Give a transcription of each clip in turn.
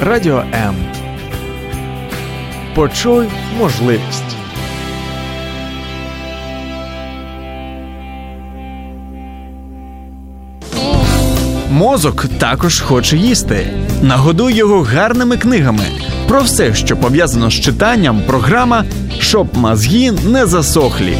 Радіо М. Почуй можливість. Мозок також хоче їсти. Нагодуй його гарними книгами. Про все, що пов'язано з читанням, програма щоб мозги не засохлі.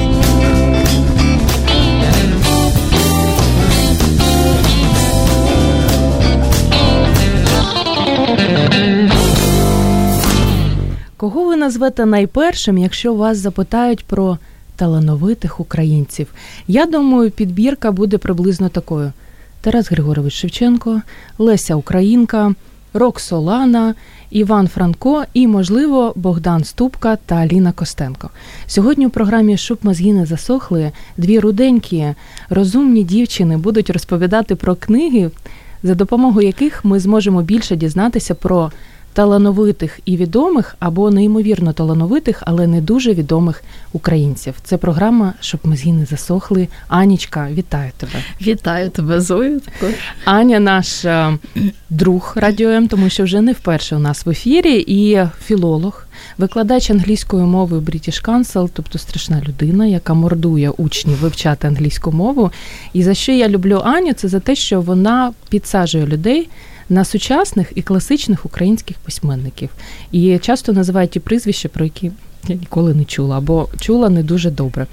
Назвете найпершим, якщо вас запитають про талановитих українців? Я думаю, підбірка буде приблизно такою: Тарас Григорович Шевченко, Леся Українка, Роксолана, Іван Франко і, можливо, Богдан Ступка та Аліна Костенко. Сьогодні у програмі «Щоб мозги не засохли дві руденькі, розумні дівчини будуть розповідати про книги, за допомогою яких ми зможемо більше дізнатися про талановитих і відомих або неймовірно талановитих, але не дуже відомих українців. Це програма, щоб мозги не засохли. Анічка, вітаю тебе. Вітаю тебе, Зою. Також. Аня, наш е, друг радіо М, тому що вже не вперше у нас в ефірі, і філолог. Викладач англійської мови British Council, тобто страшна людина, яка мордує учнів вивчати англійську мову. І за що я люблю Аню, це за те, що вона підсаджує людей на сучасних і класичних українських письменників. І часто називають ті прізвища, про які я ніколи не чула, або чула не дуже добре.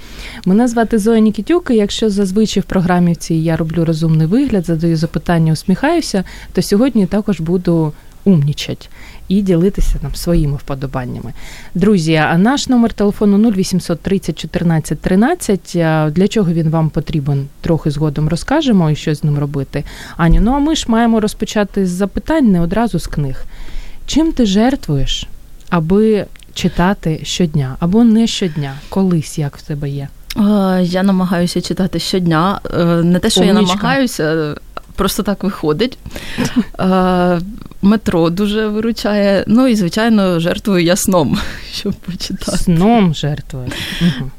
Мене звати Зоя Нікітюк, і Якщо зазвичай в програмі цій я роблю розумний вигляд, задаю запитання, усміхаюся, то сьогодні також буду умнічать і ділитися там своїми вподобаннями. Друзі, а наш номер телефону 0800 30 14 13. Для чого він вам потрібен? Трохи згодом розкажемо і що з ним робити. Аню, ну а ми ж маємо розпочати з запитань не одразу з книг. Чим ти жертвуєш, аби читати щодня або не щодня, колись як в тебе є? Я намагаюся читати щодня. Е, не те, що Умнічка. я намагаюся, просто так виходить. Метро дуже виручає. Ну і, звичайно, жертвую я сном, щоб почитати. Сном жертвує.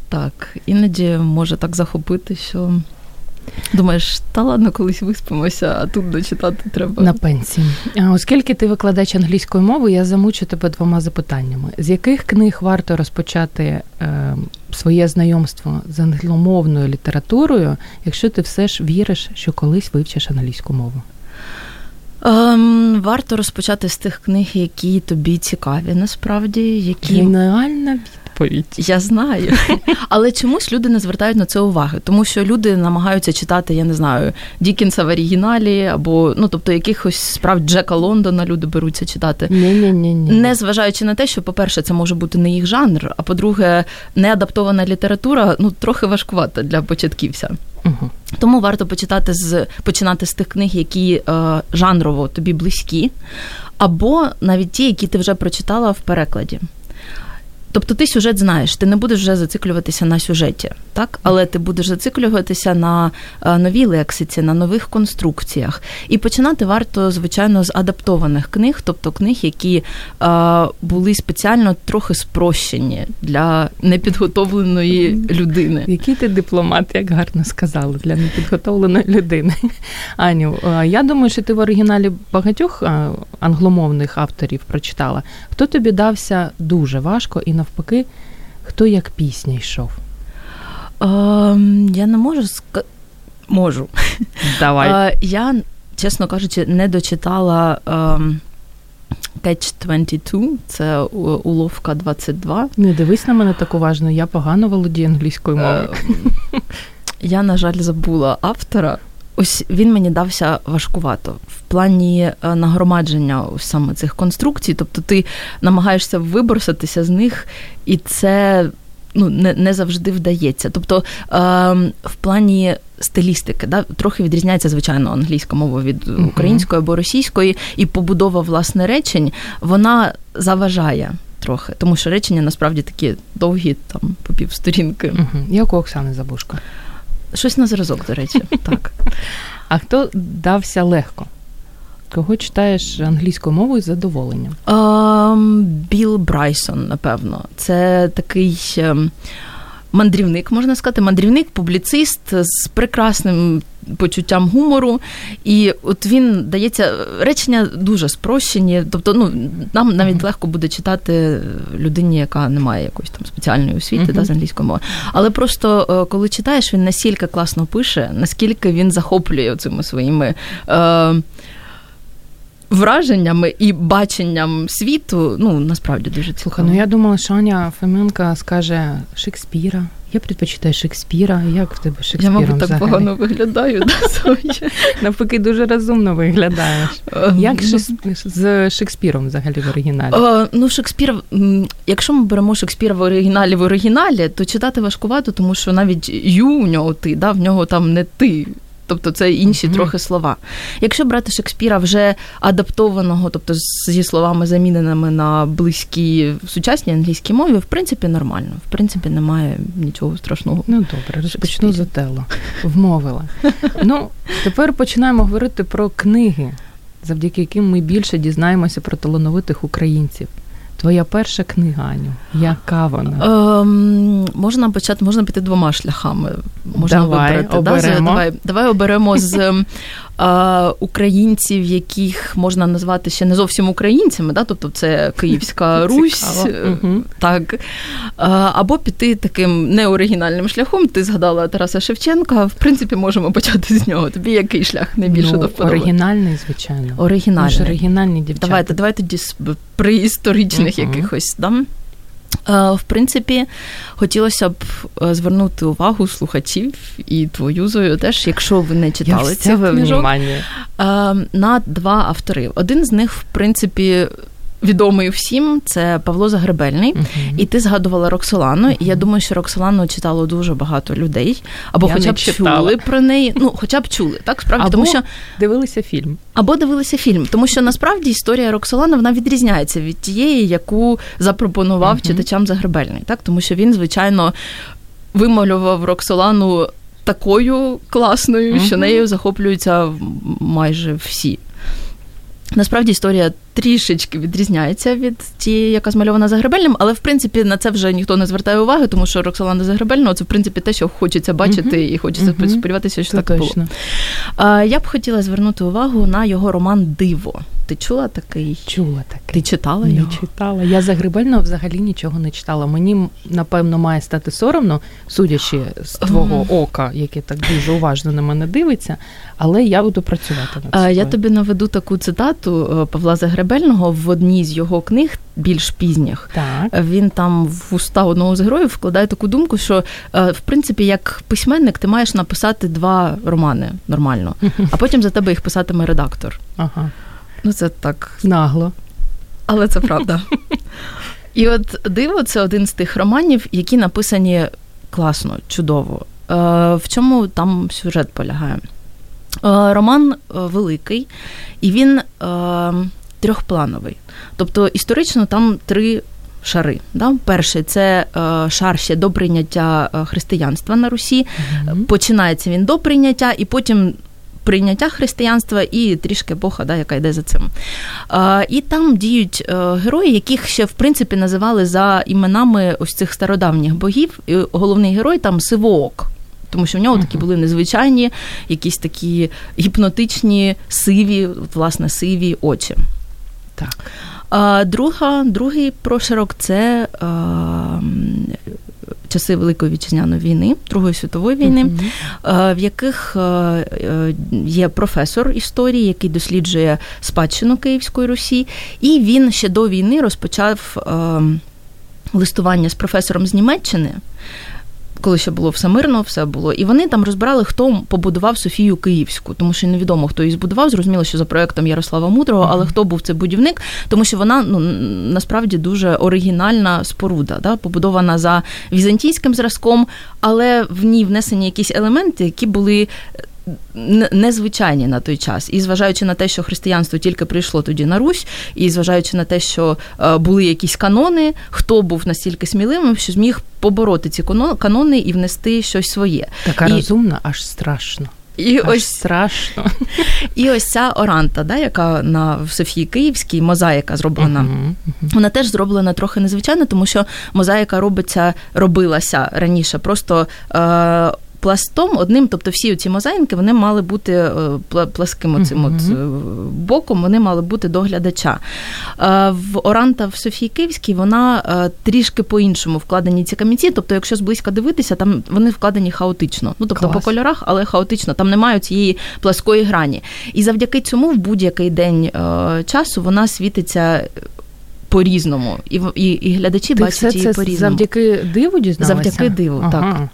Так, іноді може так захопити, що Думаєш, та ладно, колись виспимося, а тут дочитати треба на пенсії. Оскільки ти викладач англійської мови, я замучу тебе двома запитаннями: з яких книг варто розпочати е, своє знайомство з англомовною літературою, якщо ти все ж віриш, що колись вивчиш англійську мову? Ем, Варто розпочати з тих книг, які тобі цікаві, насправді, які геніальна відповідь. Я знаю. Але чомусь люди не звертають на це уваги, тому що люди намагаються читати, я не знаю, Дікінса в оригіналі, або ну, тобто, якихось справ Джека Лондона люди беруться читати. Ні-ні-ні. Не зважаючи на те, що, по-перше, це може бути не їх жанр, а по-друге, неадаптована література ну, трохи важкувата для початківця. Угу. Тому варто почитати з починати з тих книг, які е, жанрово тобі близькі, або навіть ті, які ти вже прочитала в перекладі. Тобто ти сюжет знаєш, ти не будеш вже зациклюватися на сюжеті, так? Але ти будеш зациклюватися на е, новій лексиці, на нових конструкціях. І починати варто, звичайно, з адаптованих книг, тобто книг, які е, були спеціально трохи спрощені для непідготовленої людини. Який ти дипломат, як гарно сказали, для непідготовленої людини. Аню, е, я думаю, що ти в оригіналі багатьох англомовних авторів прочитала. Хто тобі дався дуже важко і навпаки, хто як пісня йшов? Е, я не можу ска... можу. Давай. Е, я, чесно кажучи, не дочитала. Е, Catch 22, це уловка 22. Не дивись на мене так уважно, я погано володію англійською мовою. Е, я, на жаль, забула автора. Ось він мені дався важкувато в плані е, нагромадження саме цих конструкцій. Тобто ти намагаєшся виборсатися з них, і це ну, не не завжди вдається. Тобто е, в плані стилістики да, трохи відрізняється, звичайно, англійська мова від української або російської, і побудова власне речень вона заважає. Трохи, тому що речення насправді такі довгі, там по півсторінки. Угу. Як у Оксани Забушко. Щось на зразок, до речі, так. А хто дався легко? Кого читаєш англійською мовою з задоволенням? Um, Біл Брайсон, напевно. Це такий ем, мандрівник, можна сказати, мандрівник, публіцист з прекрасним почуттям гумору. І от він дається речення дуже спрощені. Тобто, ну нам навіть легко буде читати людині, яка не має якоїсь там спеціальної освіти uh-huh. да, з англійської мови. Але просто е, коли читаєш, він настільки класно пише, наскільки він захоплює цими своїми. Е, Враженнями і баченням світу, ну насправді дуже цікаво. Слухай, ну я думала, що Аня Фоменка скаже Шекспіра. Я предпочитаю Шекспіра. Як в тебе Шекспіром Я, мабуть, так погано виглядаю. Навпаки, дуже розумно виглядаєш. Ем, Як з Шекспіром взагалі в оригіналі? Е, ну, Шекспір, якщо ми беремо Шекспіра в оригіналі в оригіналі, то читати важкувато, тому що навіть ю у нього ти, да, в нього там не ти. Тобто це інші mm-hmm. трохи слова. Якщо брати Шекспіра вже адаптованого, тобто зі словами заміненими на близькі сучасній англійській мові, в принципі, нормально. В принципі, немає нічого страшного. Ну добре, розпочну за тело. Вмовила. Ну, тепер починаємо говорити про книги, завдяки яким ми більше дізнаємося про талановитих українців. Твоя перша книга, Аню, яка вона? Ем, Можна почати, можна піти двома шляхами. Можна давай, вибрати. Оберемо. Да? Давай, давай оберемо з українців, яких можна назвати ще не зовсім українцями, да? тобто це Київська Русь, е, так. або піти таким неоригінальним шляхом. Ти згадала Тараса Шевченка. В принципі, можемо почати з нього. Тобі який шлях найбільше ну, до вподоби? Оригінальний, звичайно. Оригінальний. Оригінальні дівчата. Давайте, давай тоді преісторичних uh-huh. якихось. Да? В принципі, хотілося б е, звернути увагу слухачів і твою Зою теж, якщо ви не читали цього книжок, на два автори. Один з них, в принципі, відомий всім, це Павло Загребельний. Uh-huh. І ти згадувала Роксолану. Uh-huh. І я думаю, що Роксолану читало дуже багато людей, або я хоча б чули про неї. Ну, хоча б чули, так справді, або тому що дивилися фільм. Або дивилися фільм, тому що насправді історія Роксолана вона відрізняється від тієї, яку запропонував uh-huh. читачам Загребельний, так тому що він, звичайно, вималював Роксолану такою класною, що нею захоплюються майже всі. Насправді історія трішечки відрізняється від тієї, яка змальована Загребельним, але в принципі на це вже ніхто не звертає уваги, тому що Роксолана Загребельного це в принципі те, що хочеться бачити, uh-huh. і хочеться uh-huh. сподіватися, що це так точно. було. А, Я б хотіла звернути увагу на його роман Диво. Ти чула такий? Чула такий. Ти читала не читала. Я Загребельного взагалі нічого не читала. Мені напевно має стати соромно, судячи з твого uh-huh. ока, яке так дуже уважно на мене дивиться, але я буду працювати над цим. Я тобі наведу таку цитату е, Павла Загребельного в одній з його книг, більш пізніх. Так. Він там в уста одного з героїв вкладає таку думку, що е, в принципі, як письменник, ти маєш написати два романи нормально, а потім за тебе їх писатиме редактор. Ага. Ну, це так нагло. Але це правда. І от диво, це один з тих романів, які написані класно, чудово. Е, в чому там сюжет полягає? Е, роман е, великий, і він трьохплановий. Тобто історично там три шари. Да? Перший це шар ще до прийняття християнства на Русі. Mm-hmm. Починається він до прийняття, і потім прийняття християнства і трішки епоха, да, яка йде за цим. І там діють е, герої, яких ще в принципі називали за іменами ось цих стародавніх богів. І Головний герой там Сивоок. Тому що в нього такі були незвичайні, якісь такі гіпнотичні, сиві, власне, сиві очі. Так. А друга, Другий прошарок це а, часи Великої вітчизняної війни, Другої світової війни, uh-huh. в яких е, є професор історії, який досліджує спадщину Київської Русі, і він ще до війни розпочав листування з професором з Німеччини коли ще було все мирно, все було. І вони там розбирали, хто побудував Софію Київську, тому що невідомо, хто її збудував. Зрозуміло, що за проектом Ярослава Мудрого, але хто був цей будівник, тому що вона ну насправді дуже оригінальна споруда, да, побудована за візантійським зразком, але в ній внесені якісь елементи, які були незвичайні на той час. І зважаючи на те, що християнство тільки прийшло тоді на Русь, і зважаючи на те, що е, були якісь канони, хто був настільки сміливим, що зміг побороти ці канони і внести щось своє. Така і... розумна, аж страшно. І Аж ось страшно. І ось ця оранта, да, яка на в Софії Київській, мозаїка зроблена. Uh-huh, uh-huh. Вона теж зроблена трохи незвичайно, тому що мозаїка робиться, робилася раніше. Просто е, пластом одним, тобто всі ці мозаїнки вони мали бути е, пласким оцим от е, боком, вони мали бути до глядача. Е, в Оранта в Софії Київській вона трішки по-іншому вкладені ці камінці. Тобто, якщо зблизька дивитися, там вони вкладені хаотично. Ну тобто Клас. по кольорах, але хаотично. Там немає цієї пласкої грані. І завдяки цьому в будь-який день часу вона світиться. По-різному, і і, і глядачі Ти бачать її по різному. Завдяки диву дізналася? Завдяки диву, ага. так.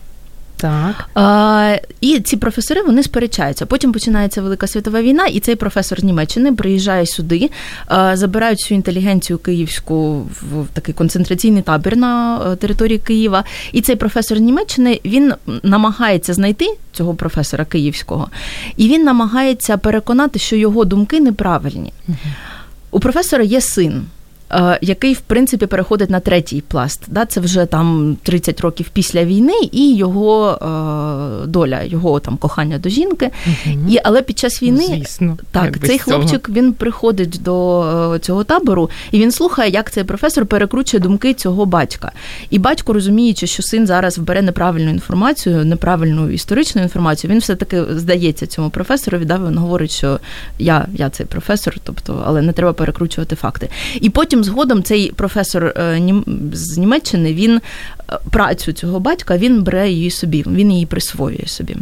Так. А, І ці професори вони сперечаються. Потім починається Велика світова війна, і цей професор з Німеччини приїжджає сюди, а, забирають всю інтелігенцію київську в такий концентраційний табір на е, території Києва. І цей професор з Німеччини він намагається знайти цього професора київського, і він намагається переконати, що його думки неправильні. Угу. У професора є син. Е, який в принципі переходить на третій пласт. Да? Це вже там 30 років після війни, і його е, доля, його там кохання до жінки. Угу. І, Але під час війни Звісно, так цей хлопчик цього. він приходить до е, цього табору і він слухає, як цей професор перекручує думки цього батька. І батько, розуміючи, що син зараз вбере неправильну інформацію, неправильну історичну інформацію, він все таки здається цьому професорові. Да? Він говорить, що я, я цей професор, тобто, але не треба перекручувати факти. І потім згодом цей професор е, з Німеччини він е, працю цього батька він бере її собі, він її присвоює собі.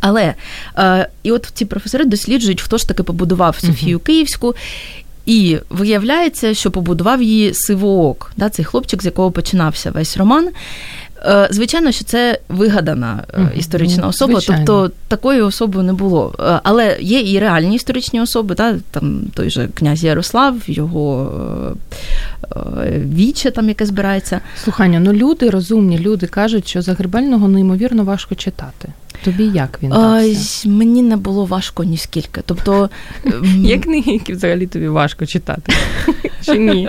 Але е, і от ці професори досліджують, хто ж таки побудував Софію Київську. І виявляється, що побудував її Сивоок, да, цей хлопчик, з якого починався весь роман. Е, звичайно, що це вигадана mm історична особа, Звичайно. тобто такої особи не було. Е, але є і реальні історичні особи, та, там той же князь Ярослав, його віче, там яке збирається. Слухання, ну люди розумні, люди кажуть, що Загребельного неймовірно важко читати. Тобі як він дався? Мені не було важко ні скільки. Тобто є книги, які взагалі тобі важко читати? Чи ні?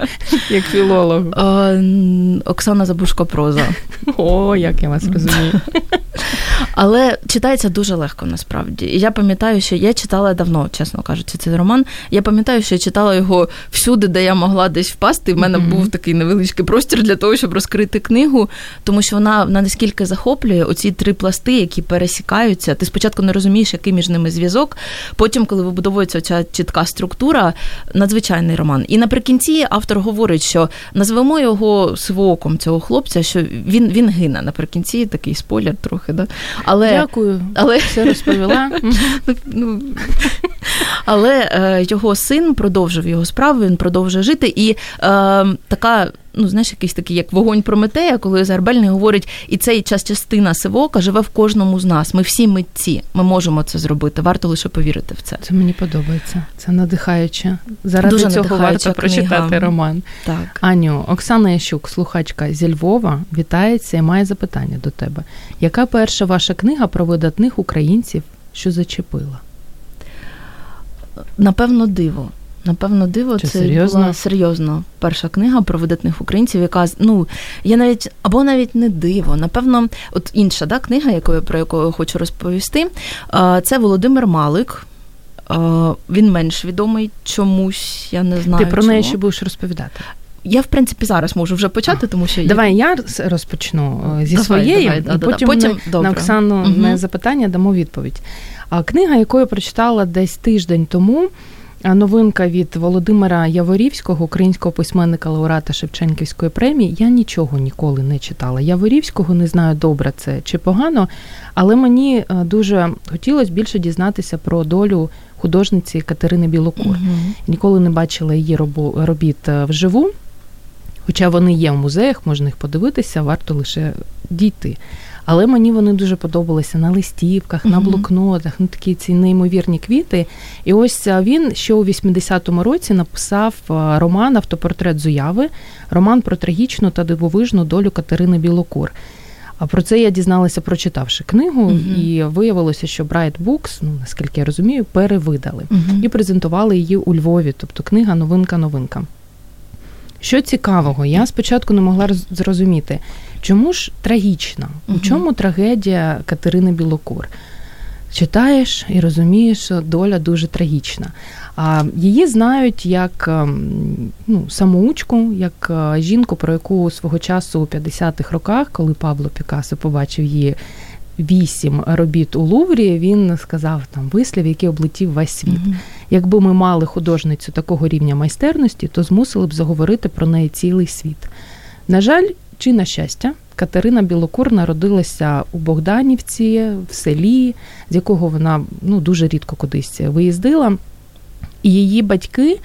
Як філологу? Оксана Забушко проза. О, як я вас розумію. Але читається дуже легко насправді. І я пам'ятаю, що я читала давно, чесно кажучи, цей роман. Я пам'ятаю, що я читала його всюди, де я могла десь впасти. І в мене mm-hmm. був такий невеличкий простір для того, щоб розкрити книгу, тому що вона вона наскільки захоплює оці три пласти, які пересікаються. Ти спочатку не розумієш, який між ними зв'язок. Потім, коли вибудовується ця чітка структура, надзвичайний роман. І наприкінці автор говорить, що назвемо його своком цього хлопця, що він він гине. Наприкінці такий спойлер трохи. Да? Але, Дякую, але все розповіла. Ну, але е, його син продовжив його справу, він продовжує жити. І е, така, ну знаєш, якийсь такий, як вогонь Прометея, коли Зарбельний говорить, і цей час частина Сивока живе в кожному з нас. Ми всі митці, ми можемо це зробити. Варто лише повірити в це. Це мені подобається. Це надихаюче. Заради Дуже цього варто прочитати роман. Так. Аню, Оксана Ящук, слухачка зі Львова, вітається і має запитання до тебе. Яка перша ваша книга про видатних українців, що зачепила? Напевно, диво. Напевно, диво, Чи це серйозно? була серйозно перша книга про видатних українців, яка ну я навіть або навіть не диво. Напевно, от інша да, книга, якою про яку я хочу розповісти, це Володимир Малик. Він менш відомий чомусь. Я не знаю. Ти про чому. неї ще будеш розповідати. Я, в принципі, зараз можу вже почати, тому що давай я розпочну е, зі давай, своєї, давай, і да, потім, потім ми на Оксану угу. на запитання дамо відповідь. А книга, яку я прочитала десь тиждень тому. Новинка від Володимира Яворівського, українського письменника лауреата Шевченківської премії. Я нічого ніколи не читала. Яворівського не знаю, добре це чи погано, але мені е, дуже хотілося більше дізнатися про долю художниці Катерини Білокур. Угу. Ніколи не бачила її робіт е, вживу. Хоча вони є в музеях, можна їх подивитися, варто лише дійти. Але мені вони дуже подобалися на листівках, на блокнотах, ну такі ці неймовірні квіти. І ось він ще у 80-му році написав роман Автопортрет Зуяви, роман про трагічну та дивовижну долю Катерини Білокур. А про це я дізналася, прочитавши книгу, uh-huh. і виявилося, що Bright Books, ну наскільки я розумію, перевидали uh-huh. і презентували її у Львові. Тобто книга новинка-новинка. Що цікавого, я спочатку не могла зрозуміти, чому ж трагічна? У чому трагедія Катерини Білокур? читаєш і розумієш, що доля дуже трагічна. А її знають як ем, ну, самоучку, як е, жінку, про яку свого часу у 50-х роках, коли Пабло Пікасо побачив її вісім робіт у Луврі, він сказав там вислів, який облетів весь світ. Mm-hmm. Якби ми мали художницю такого рівня майстерності, то змусили б заговорити про неї цілий світ. На жаль, чи на щастя, Катерина Білокур народилася у Богданівці в селі, з якого вона ну дуже рідко кудись виїздила. І її батьки,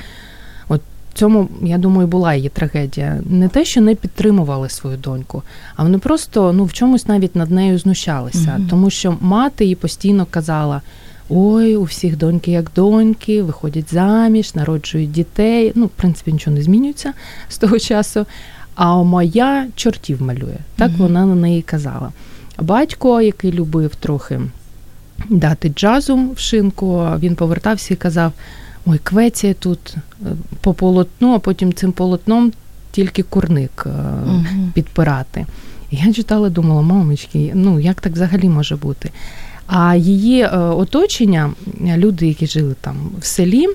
от цьому, я думаю, була її трагедія. Не те, що не підтримували свою доньку, а вони просто ну, в чомусь навіть над нею знущалися, mm тому що мати їй постійно казала. Ой, у всіх доньки як доньки, виходять заміж, народжують дітей. Ну, в принципі, нічого не змінюється з того часу. А моя чортів малює. Так mm вона на неї казала. Батько, який любив трохи дати джазу в шинку, він повертався і казав: ой, квеція тут е, по полотну, а потім цим полотном тільки курник угу. підпирати. Я читала, думала, мамочки, ну як так взагалі може бути? А її е, оточення, люди, які жили там в селі,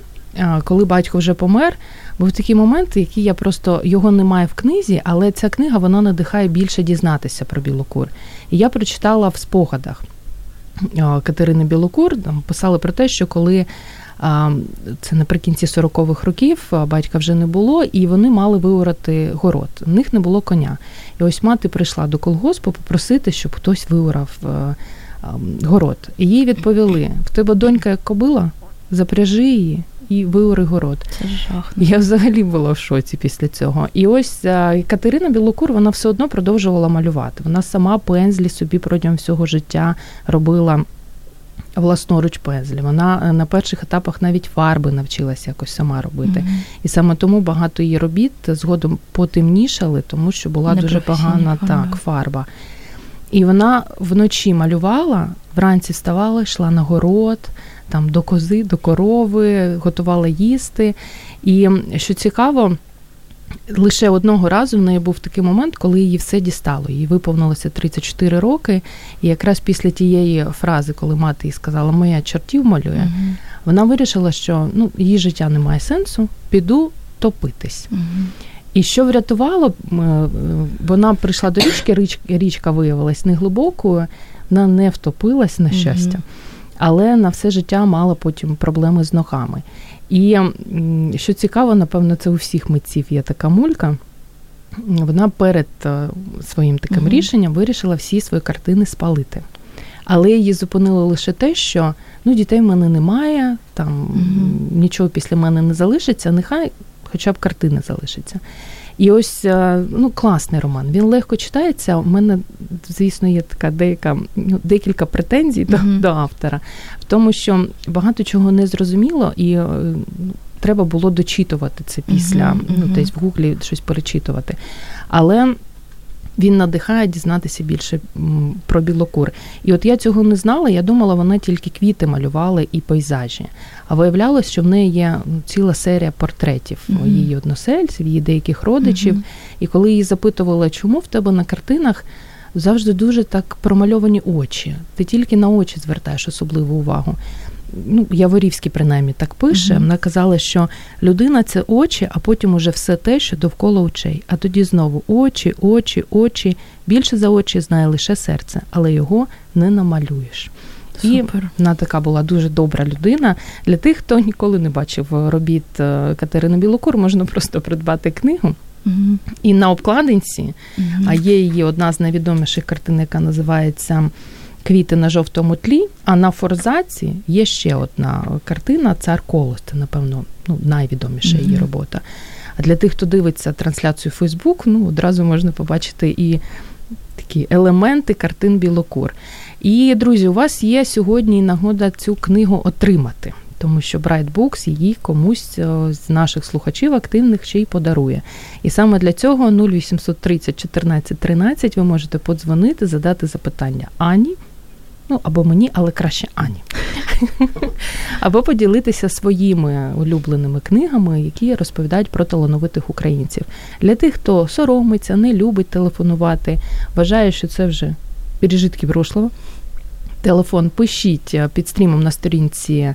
коли батько вже помер, був такий момент, який я просто його немає в книзі, але ця книга вона надихає більше дізнатися про Білокур. І я прочитала в спогадах Катерини Білокур, там писали про те, що коли це наприкінці 40-х років батька вже не було, і вони мали виорати город. У них не було коня. І ось мати прийшла до колгоспу попросити, щоб хтось виорав е, город. І їй відповіли: в тебе донька як кобила, запряжи її. І виори город. Це жах. Я взагалі була в шоці після цього. І ось Катерина Білокур вона все одно продовжувала малювати. Вона сама пензлі собі протягом всього життя робила власноруч пензлі. Вона е, на перших етапах навіть фарби навчилася якось сама робити. Mm-hmm. І саме тому багато її робіт згодом потемнішали, тому що була дуже погана фарба. так фарба. І вона вночі малювала, вранці вставала, йшла на город, там до кози, до корови, готувала їсти. І що цікаво, Лише одного разу в неї був такий момент, коли її все дістало. Їй виповнилося 34 роки, і якраз після тієї фрази, коли мати їй сказала, моя чортів малює, uh вона вирішила, що ну, її життя не має сенсу, піду топитись. uh І що врятувало, вона прийшла до річки, річка виявилась неглибокою, вона не втопилась на щастя, uh але на все життя мала потім проблеми з ногами. І що цікаво, напевно, це у всіх митців є така мулька. Вона перед е, своїм таким угу. рішенням вирішила всі свої картини спалити. Але її зупинило лише те, що ну, дітей в мене немає, там угу. нічого після мене не залишиться, нехай хоча б картини залишаться. І ось е, ну, класний роман. Він легко читається. У мене, звісно, є така деяка ну, декілька претензій mm-hmm. до, до автора, в тому, що багато чого не зрозуміло, і е, треба було дочитувати це після, mm-hmm. ну, десь в гуглі щось перечитувати. Але він надихає дізнатися більше про білокур. І от я цього не знала, я думала, вона тільки квіти малювала і пейзажі. А виявлялось, що в неї є ціла серія портретів mm-hmm. її односельців, її деяких родичів. Mm-hmm. І коли її запитували, чому в тебе на картинах завжди дуже так промальовані очі, ти тільки на очі звертаєш особливу увагу ну, Яворівський принаймні так пише, вона казала, що людина це очі, а потім уже все те, що довкола очей. А тоді знову очі, очі, очі. Більше за очі знає лише серце, але його не намалюєш. Супер. І вона така була дуже добра людина. Для тих, хто ніколи не бачив робіт е, Катерини Білокур, можна просто придбати книгу. uh І на обкладинці, uh а є її одна з найвідоміших картин, яка називається квіти на жовтому тлі. А на форзаці є ще одна картина Цар Колос. Це, напевно, ну, найвідоміша її робота. А для тих, хто дивиться трансляцію Фейсбук, ну одразу можна побачити і такі елементи картин Білокур. І, друзі, у вас є сьогодні нагода цю книгу отримати. Тому що Bright Books її комусь е, з наших слухачів активних ще й подарує. І саме для цього 0830 14 13 ви можете подзвонити, задати запитання Ані. Ну, або мені, але краще Ані. Або поділитися своїми улюбленими книгами, які розповідають про талановитих українців. Для тих, хто соромиться, не любить телефонувати, вважає, що це вже пережитки прошлого, телефон пишіть під стрімом на сторінці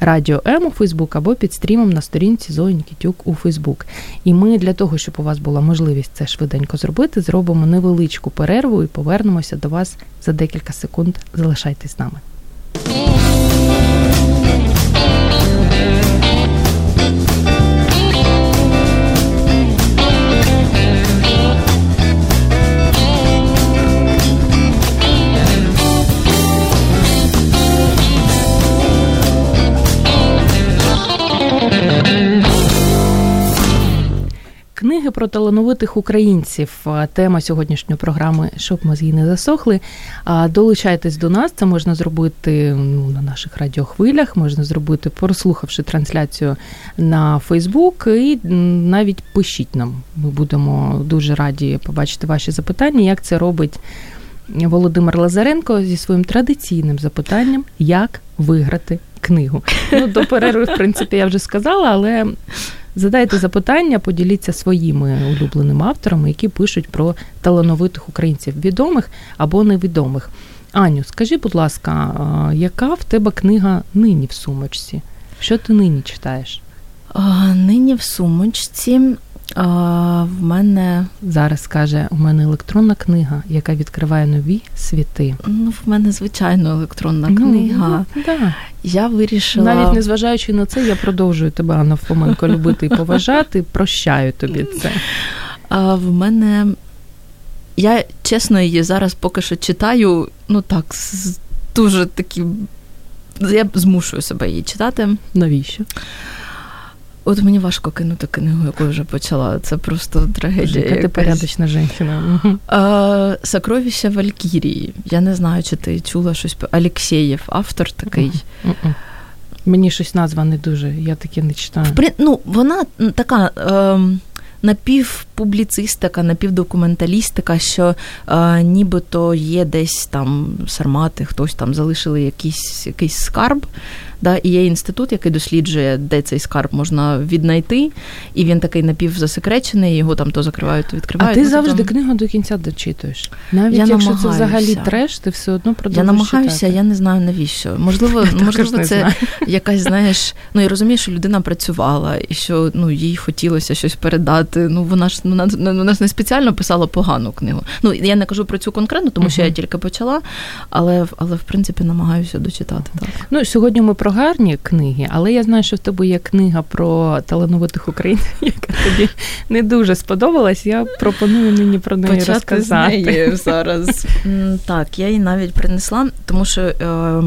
Радіо М у Фейсбук або під стрімом на сторінці Зої Нікітюк у Фейсбук. І ми для того, щоб у вас була можливість це швиденько зробити, зробимо невеличку перерву і повернемося до вас за декілька секунд. Залишайтесь з нами. Книги про талановитих українців. Тема сьогоднішньої програми Щоб мозги не засохли. Долучайтесь до нас. Це можна зробити ну, на наших радіохвилях, можна зробити, прослухавши трансляцію на Фейсбук, і навіть пишіть нам. Ми будемо дуже раді побачити ваші запитання, як це робить. Володимир Лазаренко зі своїм традиційним запитанням, як виграти книгу. Ну, до перерви, в принципі, я вже сказала, але Задайте запитання, поділіться своїми улюбленими авторами, які пишуть про талановитих українців, відомих або невідомих. Аню, скажи, будь ласка, яка в тебе книга нині в сумочці? Що ти нині читаєш? Нині в сумочці В мене зараз каже: у мене електронна книга, яка відкриває нові світи. Ну, в мене звичайно електронна ну, книга. Ну, да. Я вирішила навіть незважаючи на це, я продовжую тебе, Анна Фоменко, любити і поважати. Прощаю тобі це. А в мене я чесно її зараз поки що читаю. Ну так, з дуже такі. Я змушую себе її читати. Навіщо? От мені важко кинути книгу, яку я вже почала. Це просто трагедія. Яка ти порядочна жінка. Сокровища Валькірії. Я не знаю, чи ти чула щось. Алексєєв, автор такий. Мені щось назва не дуже, я таке не читаю. Ну, Вона така. Е, напівпубліцистика, напівдокументалістика, що е, нібито є десь там сармати, хтось там залишили якийсь якийсь скарб, Да, І є інститут, який досліджує, де цей скарб можна віднайти, і він такий напівзасекречений, його там то закривають, то відкривають. А ти ну, завжди там... книгу до кінця дочитуєш. Навіть я якщо намагаюся. це взагалі треш, ти все одно продовжуєш Я намагаюся, читати. я не знаю навіщо. Можливо, можливо, це якась, знаєш, ну і розумієш, що людина працювала, і що ну їй хотілося щось передати. Ну вона ж ну, вона ж не спеціально писала погану книгу. Ну я не кажу про цю конкретну, тому що я тільки почала, але але в принципі намагаюся дочитати. Так. Ну сьогодні ми про гарні книги, але я знаю, що в тебе є книга про талановитих українців, яка тобі не дуже сподобалась. Я пропоную нині про неї Почати розказати. з неї зараз. Так, я її навіть принесла, тому що е,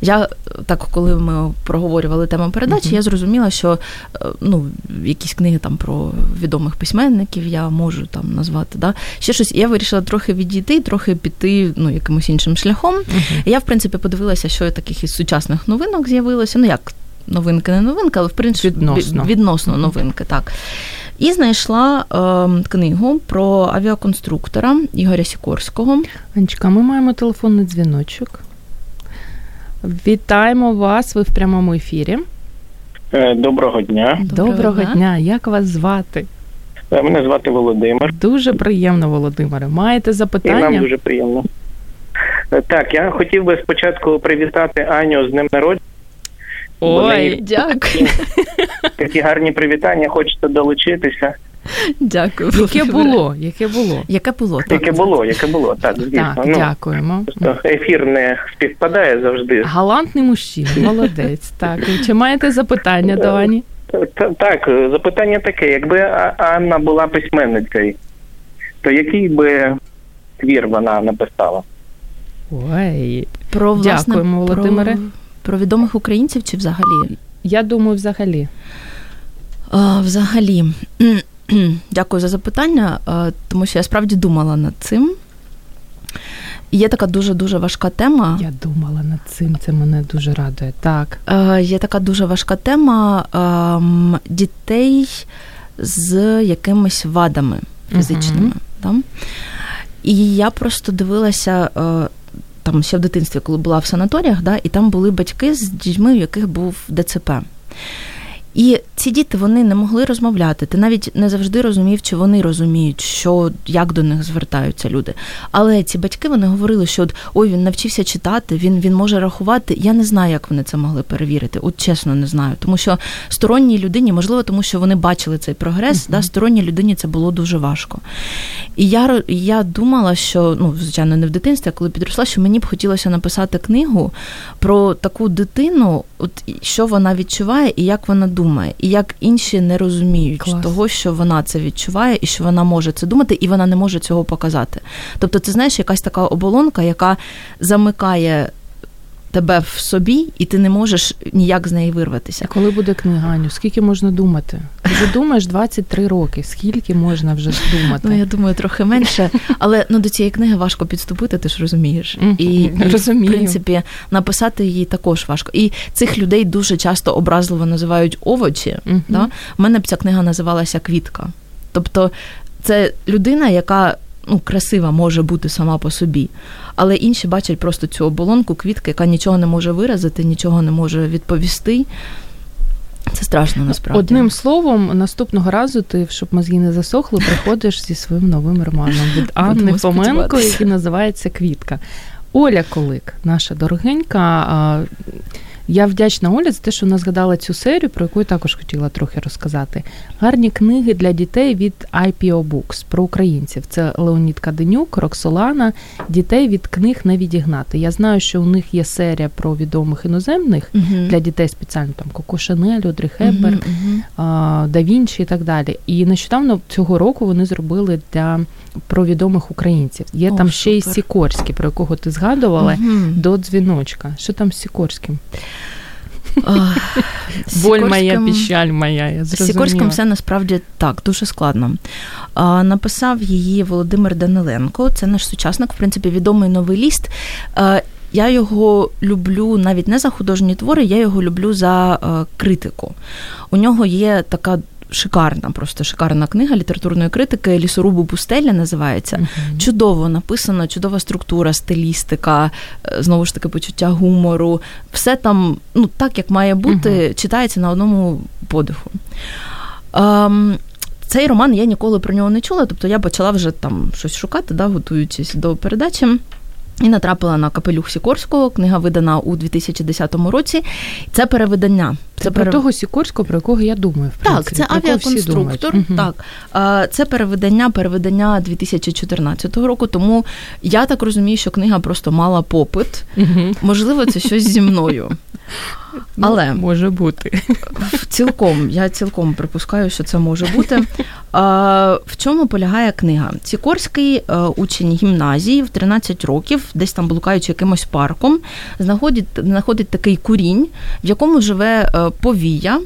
я так, коли ми проговорювали тему передачі, uh-huh. я зрозуміла, що е, ну, якісь книги там про відомих письменників я можу там назвати. Да? Ще щось. Я вирішила трохи відійти, трохи піти ну, якимось іншим шляхом. Uh-huh. Я, в принципі, подивилася, що таких із сучасних новинок з'явилося. Ну, як новинки, не новинка, але в принципі відносно, відносно новинки, так. І знайшла е, книгу про авіаконструктора Ігоря Сікорського. Анечка, ми маємо телефонний дзвіночок. Вітаємо вас, ви в прямому ефірі. Е, доброго дня. Доброго, Доброго дня. дня. Як вас звати? Е, мене звати Володимир. Дуже приємно, Володимире. Маєте запитання? І нам дуже приємно. Е, так, я хотів би спочатку привітати Аню з днем народження. Ой, дякую. Такі гарні привітання, хочете долучитися. Дякую. Яке було? Яке було? Яке було? Так. Яке було, яке було, так, звісно. Так, ну, Дякуємо. Ефір не співпадає завжди. Галантний мужчина, молодець. Так. Чи маєте запитання до Ані? Так, запитання таке: якби Анна була письменницею, то який би твір вона написала? Ой, про власне, Дякуємо, Володимире. Про... Про відомих українців чи взагалі? Я думаю, взагалі. А, Взагалі. Дякую за запитання, тому що я справді думала над цим. Є така дуже-дуже важка тема. Я думала над цим, це мене дуже радує. Так. Є така дуже важка тема дітей з якимись вадами фізичними. Uh-huh. Да? І я просто дивилася там ще в дитинстві, коли була в санаторіях, да, і там були батьки з дітьми, у яких був ДЦП. І ці діти вони не могли розмовляти. Ти навіть не завжди розумів, чи вони розуміють, що як до них звертаються люди. Але ці батьки вони говорили, що от, ой, він навчився читати, він він може рахувати. Я не знаю, як вони це могли перевірити. От чесно, не знаю. Тому що сторонній людині, можливо, тому що вони бачили цей прогрес, uh-huh. да, сторонній людині це було дуже важко. І я я думала, що ну, звичайно, не в дитинстві, а коли підросла, що мені б хотілося написати книгу про таку дитину, от що вона відчуває і як вона думає, і як інші не розуміють Клас. того, що вона це відчуває, і що вона може це думати, і вона не може цього показати. Тобто, це знаєш, якась така оболонка, яка замикає тебе в собі, і ти не можеш ніяк з неї вирватися. Коли буде книга, Аню, скільки можна думати? Ти вже думаєш 23 роки. Скільки можна вже думати? Ну я думаю, трохи менше, але ну до цієї книги важко підступити, ти ж розумієш. І, і Розумію. в принципі написати її також важко. І цих людей дуже часто образливо називають овочі. Да? У мене б ця книга називалася Квітка. Тобто це людина, яка ну, красива може бути сама по собі, але інші бачать просто цю оболонку квітки, яка нічого не може виразити, нічого не може відповісти. Це страшно насправді. Одним словом, наступного разу ти, щоб мозги не засохли, приходиш зі своїм новим романом від Анни Фоменко, який називається Квітка. Оля Колик, наша дорогенька. Я вдячна Олі за те, що вона згадала цю серію, про яку я також хотіла трохи розказати. Гарні книги для дітей від IPO Books про українців. Це Леонід Каденюк, Роксолана, дітей від книг не відігнати. Я знаю, що у них є серія про відомих іноземних uh-huh. для дітей спеціально там Коко Шанель, Одрі Хепбер, uh-huh. Да Вінчі і так далі. І нещодавно цього року вони зробили для про відомих українців. Є О, там ще й Сікорський, про якого ти згадувала, uh-huh. до дзвіночка. Що там з Сікорським? Боль моя, печаль моя. я зрозуміла. Сікорським все насправді так, дуже складно. Написав її Володимир Даниленко, це наш сучасник, в принципі, відомий новеліст. Я його люблю навіть не за художні твори, я його люблю за критику. У нього є така шикарна, просто шикарна книга літературної критики Лісорубу пустеля називається. Uh-huh. Чудово написано, чудова структура, стилістика, е, знову ж таки, почуття гумору. Все там, ну так як має бути, uh-huh. читається на одному подиху. Um, цей роман я ніколи про нього не чула, тобто я почала вже там щось шукати, да, готуючись до передачі. І натрапила на капелюх Сікорського. Книга видана у 2010 році. Це перевидання. Це, це про перев... того Сікорського, про якого я думаю. в принципі. Так, це авіаконструктор. Так, це перевидання, перевидання 2014 року. Тому я так розумію, що книга просто мала попит. Можливо, це щось зі мною. Ну, Але може бути. Цілком, я цілком припускаю, що це може бути. А, В чому полягає книга? Сікорський е, учень гімназії в 13 років, десь там блукаючи якимось парком, знаходить знаходить такий курінь, в якому живе е, повія.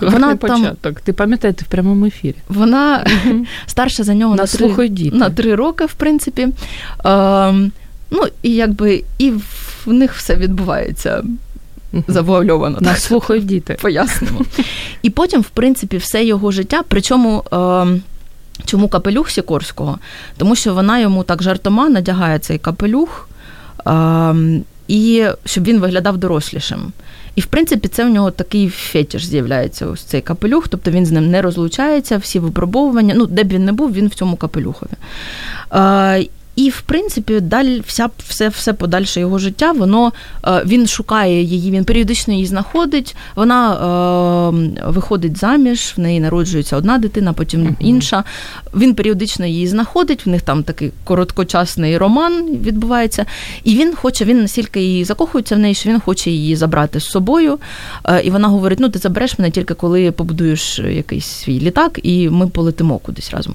Вона початок. Ти пам'ятаєте в прямому ефірі? Вона старша за нього на, на три, на три роки, в принципі. Е, Ну, і якби і в них все відбувається завуальовано. На слухають діти. Пояснимо. І потім, в принципі, все його життя, причому. Е, Чому капелюх Сікорського? Тому що вона йому так жартома надягає цей капелюх, е, і щоб він виглядав дорослішим. І, в принципі, це в нього такий фетіш з'являється, ось цей капелюх, тобто він з ним не розлучається, всі випробовування, ну, де б він не був, він в цьому капелюхові. Е, і, в принципі, далі вся все все подальше його життя, воно е, він шукає її, він періодично її знаходить. Вона е, виходить заміж, в неї народжується одна дитина, потім інша. Він періодично її знаходить. В них там такий короткочасний роман відбувається. І він хоче, він настільки її закохується в неї, що він хоче її забрати з собою. Е, і вона говорить: ну ти забереш мене тільки коли побудуєш якийсь свій літак, і ми полетимо кудись разом.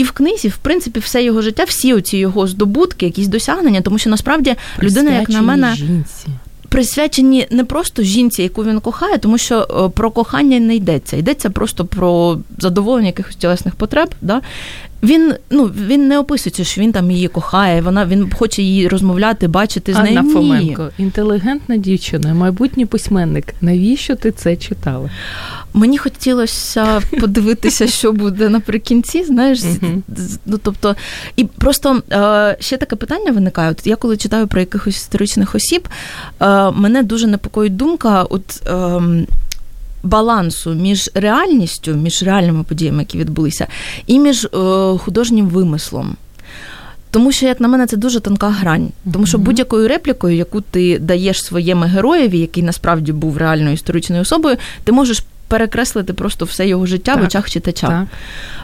І в книзі, в принципі, все його життя, всі оці його здобутки, якісь досягнення, тому що насправді людина, як на мене, жінці. присвячені не просто жінці, яку він кохає, тому що е, про кохання не йдеться. Йдеться просто про задоволення якихось тілесних потреб. Да? Він ну він не описується, що він там її кохає. Вона він хоче її розмовляти, бачити з нею. Анна Фоменко, інтелігентна дівчина, майбутній письменник. Навіщо ти це читала? Мені хотілося подивитися, що буде наприкінці. Знаєш, ну тобто, і просто е, ще таке питання виникає. От Я коли читаю про якихось історичних осіб, е, мене дуже непокоїть думка. От ем, балансу між реальністю, між реальними подіями, які відбулися, і між е, художнім вимислом. Тому що, як на мене, це дуже тонка грань. Тому що будь-якою реплікою, яку ти даєш своєму героєві, який насправді був реальною історичною особою, ти можеш перекреслити просто все його життя так, в очах читача. Так.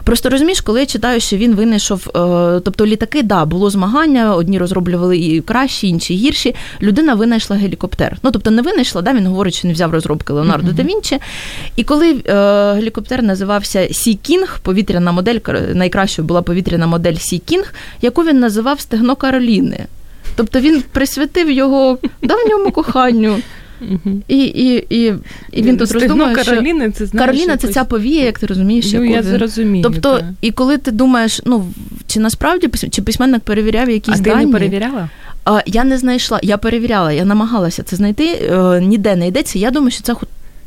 Просто розумієш, коли я читаю, що він винайшов, е, тобто літаки, да, було змагання, одні розроблювали і кращі, інші гірші. Людина винайшла гелікоптер. Ну тобто не винайшла, да, він говорить, що не взяв розробки Леонардо mm-hmm. да Вінчі. І коли е, гелікоптер називався Sea King, повітряна модель, найкращою була повітряна модель Sea King, яку він називав Стегно Кароліни. Тобто він присвятив його давньому коханню. І і, і, і він тут роздумує, Кароліна, це знаєш, Кароліна це ця повія, як ти розумієш, ну, я зрозумію. Тобто, та. і коли ти думаєш, ну чи насправді чи письменник перевіряв якісь а дані? ти не перевіряла? Я не знайшла, я перевіряла, я намагалася це знайти. Е, ніде не йдеться. Я думаю, що це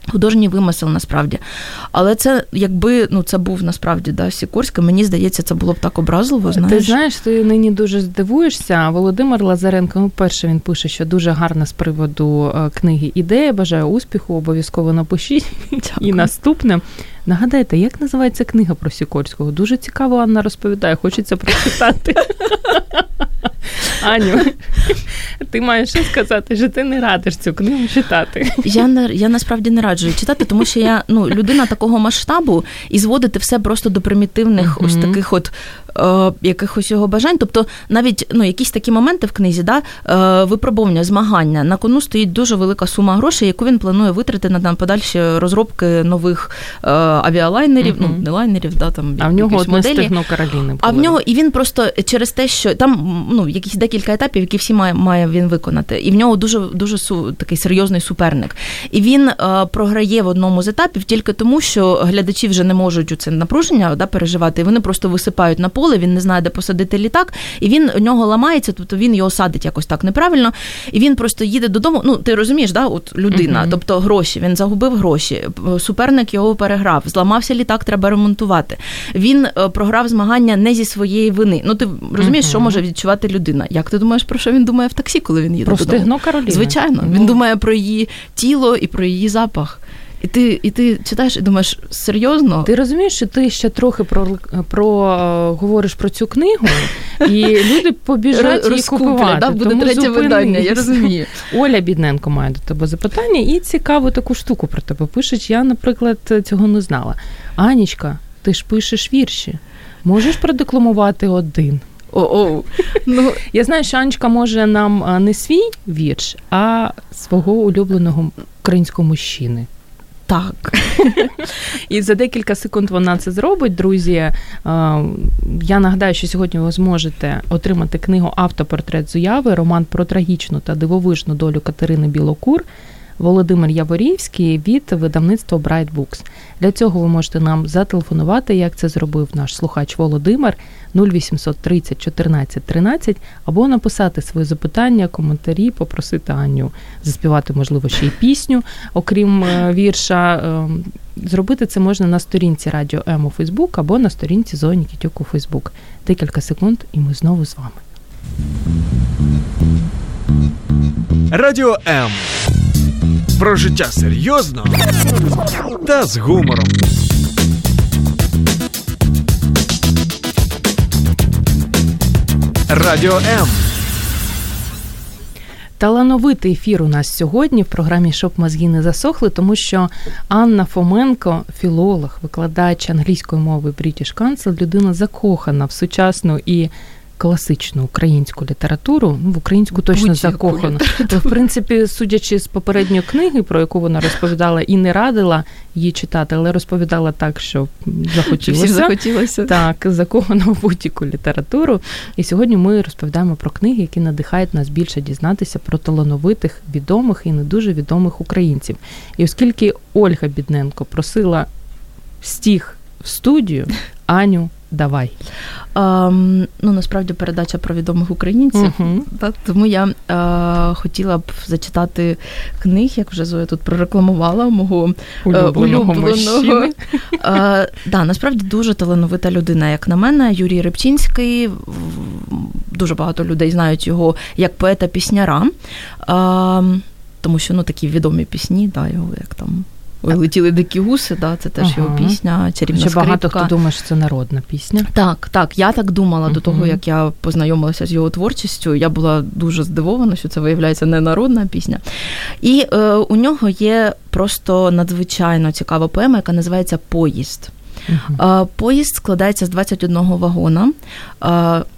Художній вимисел насправді. Але це якби ну це був насправді да, Сікорська, мені здається, це було б так образливо. знаєш. Ти знаєш, ти нині дуже здивуєшся. Володимир Лазаренко, ну, перше, він пише, що дуже гарна з приводу е, книги ідея. Бажаю успіху, обов'язково напишіть. Дякую. І наступне. Нагадайте, як називається книга про Сікорського? Дуже цікаво, Анна розповідає, хочеться прочитати. Аню, ти маєш що сказати, що ти не радиш цю книгу читати. Я не я насправді не раджу читати, тому що я ну людина такого масштабу і зводити все просто до примітивних, uh-huh. ось таких от е, якихось його бажань. Тобто, навіть ну якісь такі моменти в книзі, да, е, випробування, змагання на кону стоїть дуже велика сума грошей, яку він планує витратити на подальші розробки нових е, авіалайнерів, uh-huh. ну не лайнерів, да там а в нього одне стегно Кароліни. А в нього і він просто через те, що там ну якісь декілька етапів, які всі має має він виконати. І в нього дуже дуже су, такий серйозний суперник. І він е, програє в одному з етапів тільки тому, що глядачі вже не можуть у це напруження да, переживати. І вони просто висипають на поле. Він не знає, де посадити літак, і він у нього ламається, тобто він його садить якось так неправильно. І він просто їде додому. Ну ти розумієш, да, от людина, uh-huh. тобто гроші. Він загубив гроші. Суперник його переграв, зламався літак, треба ремонтувати. Він е, програв змагання не зі своєї вини. Ну ти розумієш, uh-huh. що може відчувати людина. Як ти думаєш, про що він думає в таксі, коли він їде про стегно Кароліни. Звичайно, він думає про її тіло і про її запах. І ти і ти читаєш і думаєш, серйозно? Ти розумієш, що ти ще трохи про про говориш про цю книгу, і люди побіжать її купувати. Да, буде третє зупинись. видання, я розумію. Оля Бідненко має до тебе запитання, і цікаву таку штуку про тебе пишеш. Я, наприклад, цього не знала. Анічка, ти ж пишеш вірші. Можеш продекламувати один? О-о. Ну, Я знаю, що Анечка може нам не свій вірш, а свого улюбленого українського мужчини. Так. І за декілька секунд вона це зробить, друзі. Я нагадаю, що сьогодні ви зможете отримати книгу Автопортрет Зуяви, роман про трагічну та дивовижну долю Катерини Білокур. Володимир Яворівський від видавництва Bright Books. Для цього ви можете нам зателефонувати, як це зробив наш слухач Володимир 0800 30 14 13, або написати свої запитання, коментарі, попросити Аню заспівати, можливо, ще й пісню, окрім е, вірша. Ем, зробити це можна на сторінці Радіо М у Фейсбук або на сторінці Зоні Кітюк у Фейсбук. Декілька секунд, і ми знову з вами. Радіо М про життя серйозно та з гумором. Радіо М. Талановитий ефір у нас сьогодні в програмі Щоб мозги не засохли, тому що Анна Фоменко, філолог, викладач англійської мови British Council, людина закохана в сучасну і класичну українську літературу, ну, в українську точно закохана. То, в принципі, судячи з попередньої книги, про яку вона розповідала і не радила її читати, але розповідала так, що захотілося. Всім захотілося. Так, закохана в будь-яку літературу. І сьогодні ми розповідаємо про книги, які надихають нас більше дізнатися про талановитих, відомих і не дуже відомих українців. І оскільки Ольга Бідненко просила стіг в студію, Аню Давай. А, ну, Насправді передача про відомих українців. Uh-huh. Так, тому я а, хотіла б зачитати книг, як вже Зоя тут прорекламувала мого улюбленого. улюбленого. А, да, Насправді дуже талановита людина, як на мене, Юрій Рибчинський. Дуже багато людей знають його як поета-пісняра. Тому що ну, такі відомі пісні, да, його як там Ой, летіли дикі гуси, да, це теж ага. його пісня. чарівна Ще багато хто думає, що це народна пісня. Так, так. Я так думала uh до того, як я познайомилася з його творчістю. Я була дуже здивована, що це виявляється не народна пісня. І е, у нього є просто надзвичайно цікава поема, яка називається Поїзд. Uh-huh. Поїзд складається з 21 вагона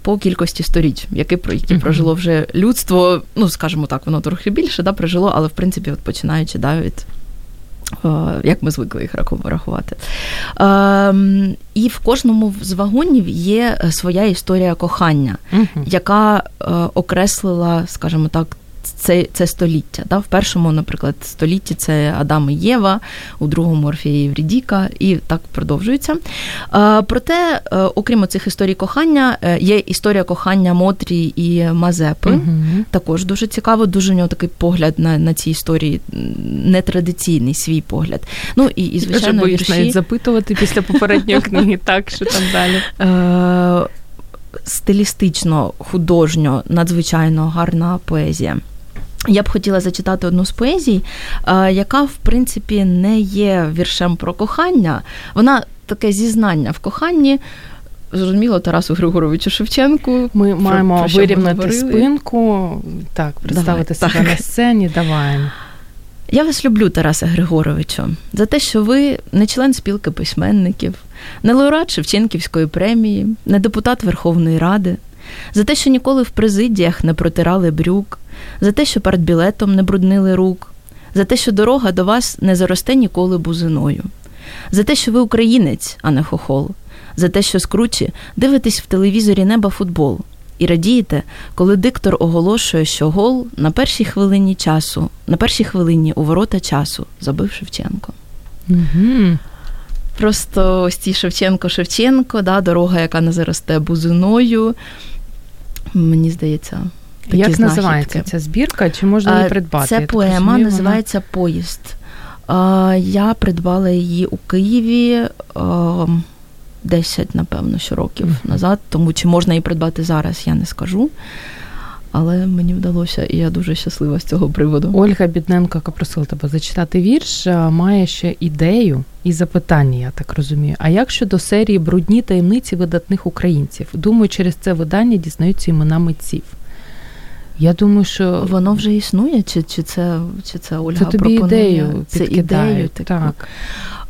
по кількості сторіч, які які uh-huh. прожило вже людство. Ну, скажімо так, воно трохи більше да, прожило, але в принципі, от починаючи да, від. Як ми звикли їх рахувати. І в кожному з вагонів є своя історія кохання, яка окреслила, скажімо так, це це століття. Да? В першому, наприклад, столітті це Адам і Єва, у другому Орфія і Еврідіка, і так продовжується. Проте, е, окрім цих історій кохання, е, є історія кохання Мотрі і Мазепи. Угу. Також дуже цікаво, дуже у нього такий погляд на на ці історії, нетрадиційний свій погляд. Ну і, і звичайно, вірші... навіть запитувати після попередньої книги, так що там далі. Е, стилістично, художньо, надзвичайно гарна поезія. Я б хотіла зачитати одну з поезій, яка, в принципі, не є віршем про кохання. Вона таке зізнання в коханні. Зрозуміло, Тарасу Григоровичу Шевченку. Ми про, маємо про вирівняти спинку, так, представити Давай, себе так. на сцені. Давай. Я вас люблю, Тараса Григоровичу, за те, що ви не член спілки письменників, не лауреат Шевченківської премії, не депутат Верховної Ради, за те, що ніколи в президіях не протирали брюк, за те, що перед білетом не бруднили рук, за те, що дорога до вас не заросте ніколи бузиною, за те, що ви українець, а не хохол, за те, що скручі дивитесь в телевізорі неба футбол, і радієте, коли диктор оголошує, що гол на першій хвилині часу, на першій хвилині у ворота часу забив Шевченко. Угу. Просто ось ці Шевченко-Шевченко, да, дорога, яка не заросте бузиною. Мені здається, такі як знахідки. називається ця збірка? Чи можна її придбати? Це поема розумію, називається вона... Поїзд. Я придбала її у Києві. 10, напевно, що років mm-hmm. назад. Тому чи можна її придбати зараз, я не скажу. Але мені вдалося, і я дуже щаслива з цього приводу. Ольга Бідненко, яка просила тебе зачитати вірш, має ще ідею і запитання, я так розумію. А як щодо серії Брудні таємниці видатних українців? Думаю, через це видання дізнаються імена митців. Я думаю, що воно вже існує, чи чи це чи це Ольга це тобі пропонує? ідею це ідею таку. так.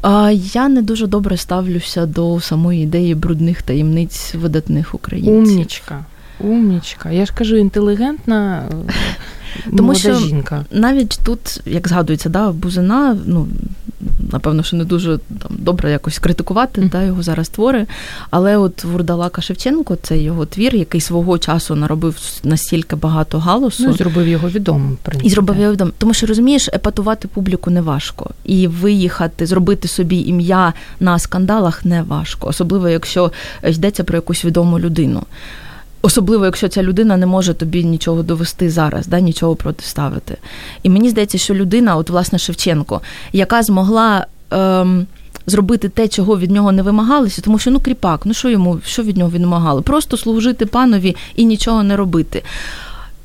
А я не дуже добре ставлюся до самої ідеї брудних таємниць видатних українців. Умнічка. Умнічка. Я ж кажу, інтелігентна Тому молода що жінка. Навіть тут, як згадується, да, Бузина, ну напевно, що не дуже там добре якось критикувати mm. да, його зараз твори. Але от Вурдалака Шевченко це його твір, який свого часу наробив настільки багато галусу. Ну, і зробив його відомим. І зробив його відомим. Тому що розумієш, епатувати публіку не важко. І виїхати, зробити собі ім'я на скандалах не важко, особливо якщо йдеться про якусь відому людину. Особливо, якщо ця людина не може тобі нічого довести зараз, да, нічого протиставити. І мені здається, що людина, от власне Шевченко, яка змогла ем, зробити те, чого від нього не вимагалося, тому що ну кріпак, ну що йому що від нього вимагали? Просто служити панові і нічого не робити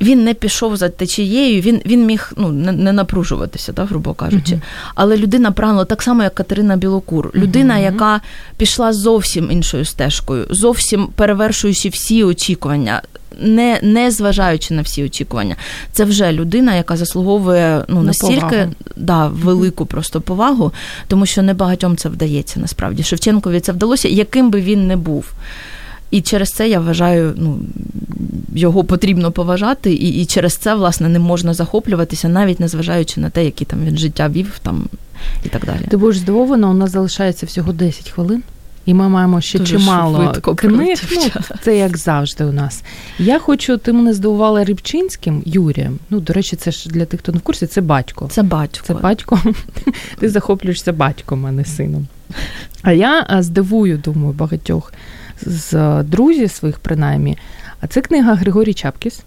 він не пішов за течією, він він міг ну, не не напружуватися, так, грубо кажучи. Uh-huh. Але людина прагнула так само, як Катерина Білокур. Людина, uh-huh. яка пішла зовсім іншою стежкою, зовсім перевершуючи всі очікування, не не зважаючи на всі очікування. Це вже людина, яка заслуговує ну, настільки да, велику просто повагу, тому що небагатьом це вдається насправді. Шевченкові це вдалося, яким би він не був. І через це я вважаю, ну його потрібно поважати, і і через це, власне, не можна захоплюватися, навіть незважаючи на те, які там він життя вів там і так далі. Ти будеш здивована, у нас залишається всього 10 хвилин. І ми маємо ще Дуже чимало книг. Ну, це як завжди у нас. Я хочу, ти мене здивувала Рибчинським Юрієм. Ну, до речі, це ж для тих, хто не в курсі, це батько. Це батько. Це батько. Ти захоплюєшся батьком, а не сином. А я здивую, думаю, багатьох з друзів своїх, принаймні. А це книга Григорій Чапкіс.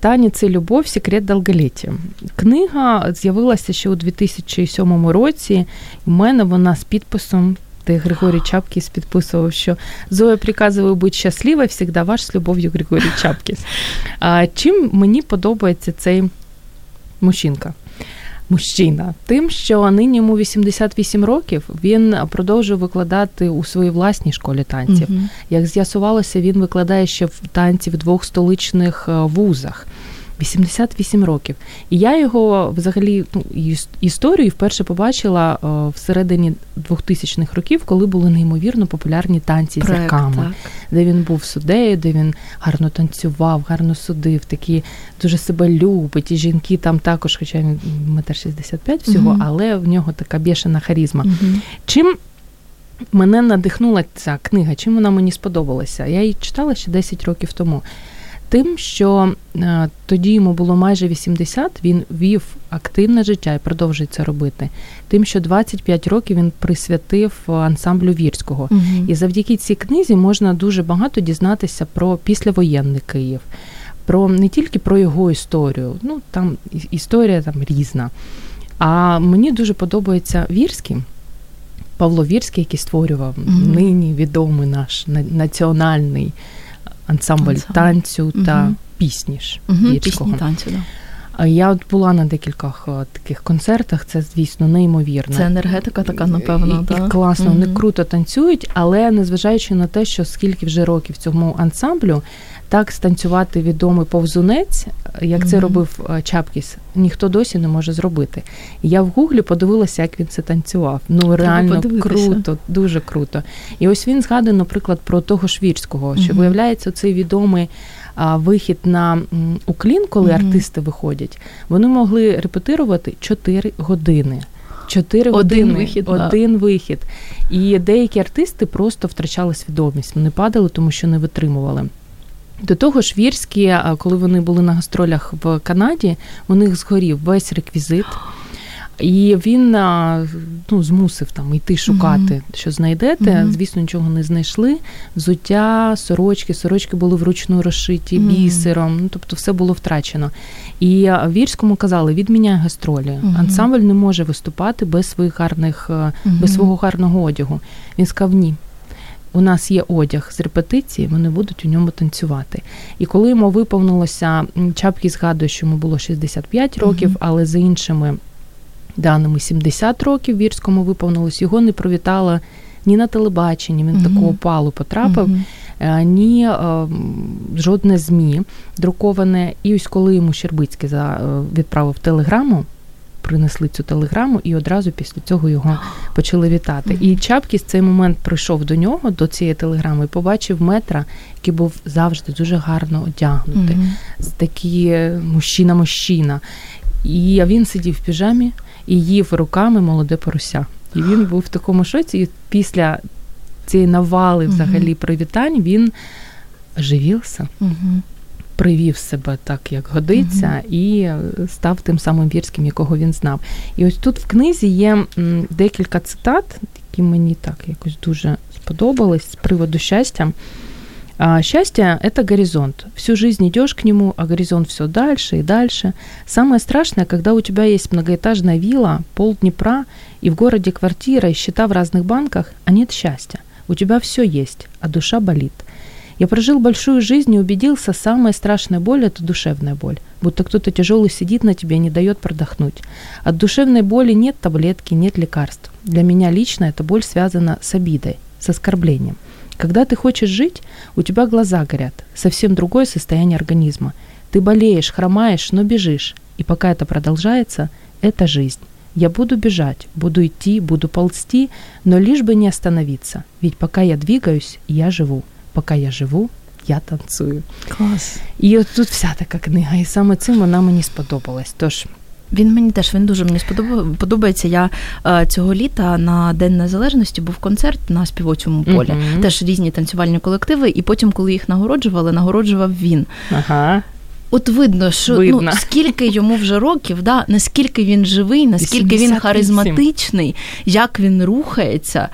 Тані це любов, секрет довголіття. Книга з'явилася ще у 2007 році. У мене вона з підписом, де Григорій Чапкіс підписував, що Зоя приказує бути щаслива, завжди ваш з любов'ю Григорій Чапкіс. А Чим мені подобається цей мужчинка? Мужчина, тим, що нині йому 88 років він продовжує викладати у своїй власній школі танців. Угу. Як з'ясувалося, він викладає ще в танці в двох столичних е, вузах. 88 років. І я його взагалі ну, історію вперше побачила о, всередині 2000-х років, коли були неймовірно популярні танці з зірками, де він був суддею, де він гарно танцював, гарно судив, такі дуже себе любить. І жінки там також, хоча він метр 65 всього, угу. але в нього така бішена харізма. Угу. Чим мене надихнула ця книга, чим вона мені сподобалася? Я її читала ще 10 років тому тим, що е, тоді йому було майже 80, він вів активне життя і продовжує це робити. Тим, що 25 років він присвятив ансамблю вірського. Угу. І завдяки цій книзі можна дуже багато дізнатися про післявоєнний Київ. Про не тільки про його історію, ну там історія там різна. А мені дуже подобається Вірський, Павло Вірський, який створював mm нині відомий наш національний ансамбль, ансамбль. танцю та пісні ж Пісні танцю, да. Я от була на декількох е, таких концертах, це, звісно, неймовірно. Це енергетика така, напевно. І, і класно, угу. вони круто танцюють, але незважаючи на те, що скільки вже років цьому ансамблю, так станцювати відомий повзунець, як це робив е, Чапкіс, ніхто досі не може зробити. Я в гуглі подивилася, як він це танцював. Ну реально круто, дуже круто. І ось він згадує, наприклад, про того Швірського, що виявляється цей відомий. Вихід на уклін, коли mm артисти виходять, вони могли репетирувати 4 години. 4 один години, вихід, один да. вихід. І деякі артисти просто втрачали свідомість. Вони падали, тому що не витримували. До того ж, Вірські, коли вони були на гастролях в Канаді, у них згорів весь реквізит. І він ну, змусив там йти шукати, mm-hmm. що знайдете. Mm-hmm. Звісно, нічого не знайшли. Взуття, сорочки, сорочки були вручну розшиті mm-hmm. бісером. Ну тобто, все було втрачено. І Вірському казали: відміняй гастролі. Ансамбль не може виступати без своїх гарних, без свого гарного одягу. Він сказав ні у нас є одяг з репетиції, вони будуть у ньому танцювати. І коли йому виповнилося, Чапкі згадує, що йому було 65 років, mm але за іншими даними 70 років вірському виповнилось, його не привітала ні на телебаченні, він mm такого палу потрапив. mm Ні е, жодне ЗМІ друковане. І ось коли йому Щербицький е, відправив телеграму, принесли цю телеграму, і одразу після цього його почали вітати. І Чапкіс цей момент прийшов до нього, до цієї телеграми, і побачив метра, який був завжди дуже гарно одягнутий, з такі мужчина-мужчина. І він сидів в піжамі і їв руками молоде порося. І він був в такому шоці. І після цієї навали, взагалі, привітань, він оживився привів себе так, як годиться, uh і став тим самим вірським, якого він знав. І ось тут в книзі є декілька цитат, які мені так якось дуже сподобались з приводу щастя. Счастье – это горизонт. Всю жизнь идешь к нему, а горизонт все дальше и дальше. Самое страшное, когда у тебя есть многоэтажная вилла, пол Днепра, и в городе квартира, и счета в разных банках, а нет счастья. У тебя все есть, а душа болит – я прожил большую жизнь и убедился, самая страшная боль – это душевная боль. Будто кто-то тяжелый сидит на тебе и не дает продохнуть. От душевной боли нет таблетки, нет лекарств. Для меня лично эта боль связана с обидой, с оскорблением. Когда ты хочешь жить, у тебя глаза горят, совсем другое состояние организма. Ты болеешь, хромаешь, но бежишь. И пока это продолжается, это жизнь. Я буду бежать, буду идти, буду ползти, но лишь бы не остановиться. Ведь пока я двигаюсь, я живу поки я живу, я танцюю. Клас. І от тут вся така книга, і саме цим вона мені сподобалась. Тож. Він мені теж він дуже мені подобається. Я е, цього літа на День Незалежності був концерт на співочому полі. Mm-hmm. Теж різні танцювальні колективи, і потім, коли їх нагороджували, нагороджував він. Ага. От видно, що видно. ну скільки йому вже років, да, наскільки він живий, наскільки 88. він харизматичний, як він рухається.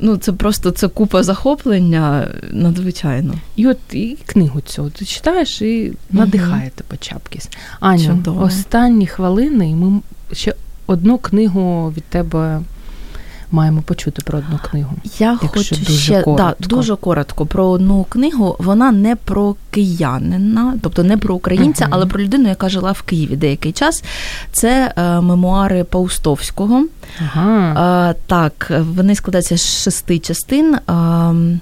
Ну це просто це купа захоплення надзвичайно. І от і книгу цю ти читаєш і надихає тебе Чапкіс. Аню, Чудово. останні хвилини, і ми ще одну книгу від тебе маємо почути про одну книгу. Я хочу дуже ще коротко. Да, дуже коротко про одну книгу. Вона не про киянина, тобто не про українця, uh-huh. але про людину, яка жила в Києві деякий час. Це е, мемуари Паустовського. Uh-huh. Е, так, вони складаються з шести частин. Е,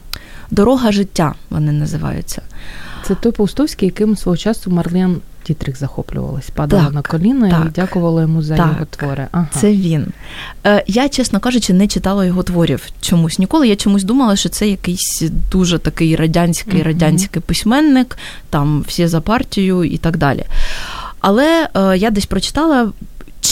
Дорога життя вони називаються. Це той Паустовський, яким свого часу Марлен Дітрих захоплювалась, падала так, на коліна так, і дякувала йому за так, його твори. Ага. Це він. Е, Я, чесно кажучи, не читала його творів чомусь ніколи. Я чомусь думала, що це якийсь дуже такий радянський радянський письменник, там всі за партію і так далі. Але е, я десь прочитала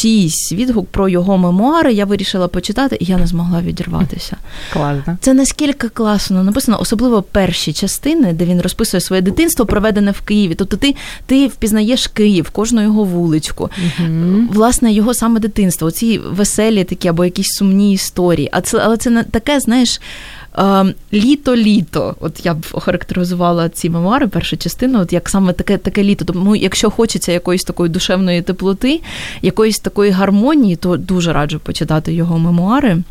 чийсь відгук про його мемуари, я вирішила почитати, і я не змогла відірватися. Класно. Це наскільки класно написано, особливо перші частини, де він розписує своє дитинство, проведене в Києві. Тобто ти ти впізнаєш Київ, кожну його вуличку, угу. власне, його саме дитинство, оці веселі такі або якісь сумні історії. А це але це не таке, знаєш. Ем, літо-літо. От я б охарактеризувала ці мемуари, першу частину, от як саме таке таке літо. Тому, якщо хочеться якоїсь такої душевної теплоти, якоїсь такої гармонії, то дуже раджу почитати його мемуари.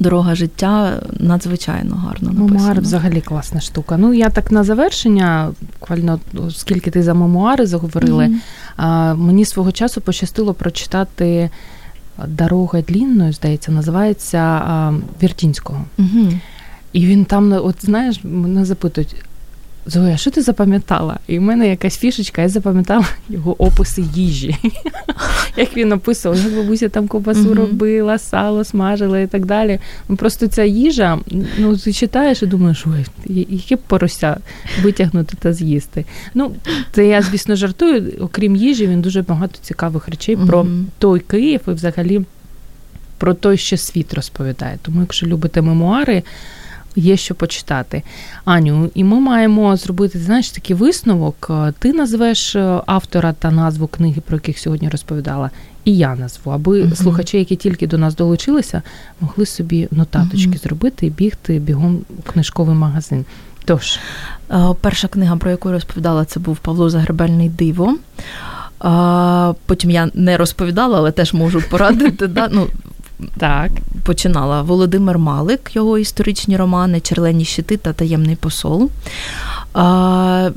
Дорога життя надзвичайно гарно написано. Мемуари взагалі класна штука. Ну я так на завершення, буквально оскільки ти за мемуари заговорили, mm-hmm. а, мені свого часу пощастило прочитати Дорога длінною, здається, називається а, Віртінського. Mm-hmm. І він там, от знаєш, мене запитують. Зоя, що ти запам'ятала? І в мене якась фішечка, я запам'ятала його описи їжі. Як він описував, як бабуся там ковбасу робила, сало смажила і так далі. Ну, Просто ця їжа, ну ти читаєш і думаєш, ой, яке б порося витягнути та з'їсти. Ну, це я, звісно, жартую. Окрім їжі, він дуже багато цікавих речей про той Київ і взагалі про той, що світ розповідає. Тому, якщо любите мемуари є що почитати. Аню, і ми маємо зробити знаєш, такий висновок. Ти назвеш е, автора та назву книги, про яких сьогодні розповідала, і я назву, аби uh слухачі, які тільки до нас долучилися, могли собі нотаточки uh зробити і бігти бігом у книжковий магазин. Тож, е, перша книга, про яку я розповідала, це був Павло Загребельний диво. Потім я не розповідала, але теж можу порадити. Да? Ну, так. Починала Володимир Малик, його історичні романи, Черлені щити та таємний посол. А,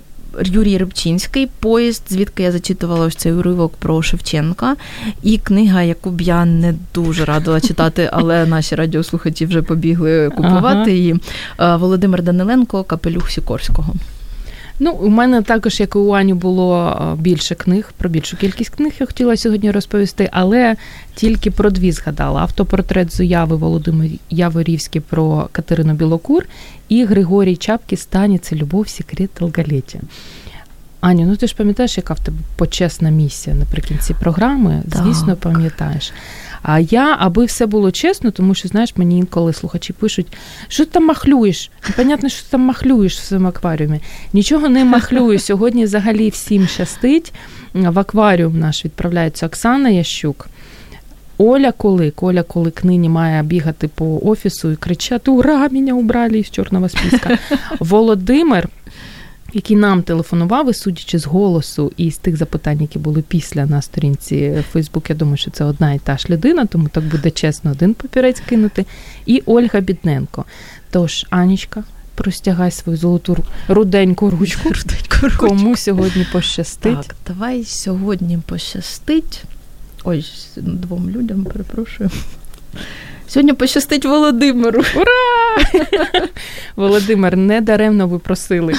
Юрій Рибчинський поїзд, звідки я зачитувала ось цей уривок про Шевченка, і книга, яку б я не дуже радила читати, але наші радіослухачі вже побігли купувати ага. її. Володимир Даниленко, Капелюх Сікорського. Ну, у мене також, як і у Ані, було більше книг. Про більшу кількість книг я хотіла сьогодні розповісти, але тільки про дві згадала: автопортрет Зуяви Володимир Яворівський про Катерину Білокур і Григорій Чапки Стані це любов, секрет долголіття. Аню, ну ти ж пам'ятаєш, яка в тебе почесна місія наприкінці програми? Звісно, пам'ятаєш. А я, аби все було чесно, тому що, знаєш, мені інколи слухачі пишуть, що ти там махлюєш? Непонятно, що ти там махлюєш в своєму акваріумі. Нічого не махлюю. Сьогодні взагалі всім щастить. В акваріум наш відправляється Оксана Ящук. Оля Колик, Оля Колик нині має бігати по офісу і кричати: Ура, мене убрали із чорного списка. Володимир який нам телефонував, і судячи з голосу і з тих запитань, які були після на сторінці Фейсбук, я думаю, що це одна і та ж людина, тому так буде чесно один папірець кинути. І Ольга Бідненко. Тож, Анічка, простягай свою золоту руденьку ручку. Руденьку ручку. Кому сьогодні пощастить? Так, давай сьогодні пощастить. Ой, двом людям перепрошую. Сьогодні пощастить Володимиру. Ура! Володимир, не даремно ви просили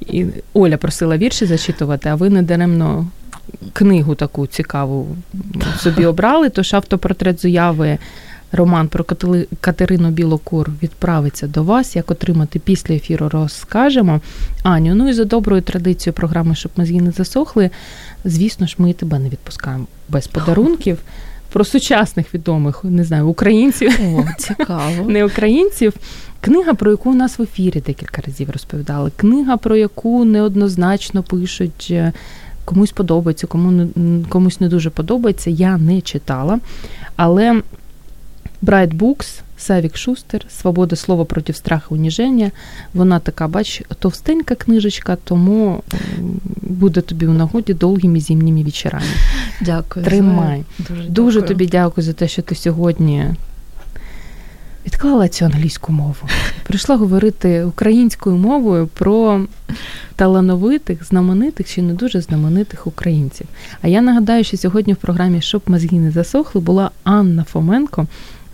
і Оля просила вірші зачитувати, а ви недаремно книгу таку цікаву собі обрали. Тож автопортрет заяви. Роман про Катерину Білокур відправиться до вас. Як отримати після ефіру, розкажемо. Аню, ну і за доброю традицією програми, щоб ми з її не засохли. Звісно ж, ми тебе не відпускаємо без подарунків. Про сучасних відомих, не знаю, українців. О, цікаво. Не українців. Книга, про яку у нас в ефірі декілька разів розповідали. Книга, про яку неоднозначно пишуть, е, комусь подобається, кому комусь не дуже подобається. Я не читала. Але Bright Books, Савік Шустер, Свобода слова проти страху уніження. Вона така, бач, товстенька книжечка, тому буде тобі у нагоді довгими зимніми вечорами. Дякую. Тримай. Дуже, дуже тобі дякую за те, що ти сьогодні відклала цю англійську мову. Прийшла говорити українською мовою про талановитих, знаменитих чи не дуже знаменитих українців. А я нагадаю, що сьогодні в програмі Щоб мозги не засохли була Анна Фоменко.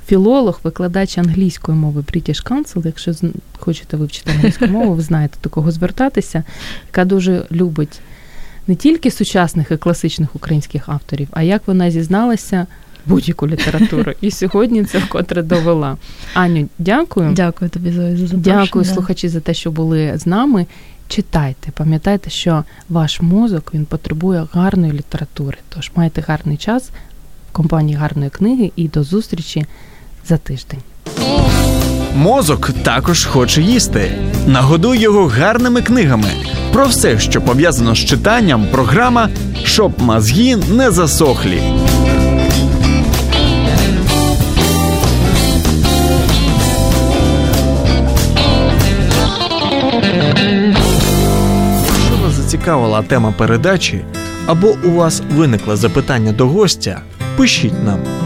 Філолог, викладач англійської мови British Council, якщо хочете вивчити англійську мову, ви знаєте до кого звертатися, яка дуже любить не тільки сучасних і класичних українських авторів, а як вона зізналася будь-яку літературу. І сьогодні це вкотре довела. Аню, дякую. Дякую тобі за запрошення. Дякую, слухачі, за те, що були з нами. Читайте, пам'ятайте, що ваш мозок він потребує гарної літератури. Тож майте гарний час в компанії гарної книги і до зустрічі за тиждень. Мозок також хоче їсти. Нагодуй його гарними книгами. Про все, що пов'язано з читанням, програма щоб мозги не засохлі. Якщо вас зацікавила тема передачі або у вас виникло запитання до гостя, пишіть нам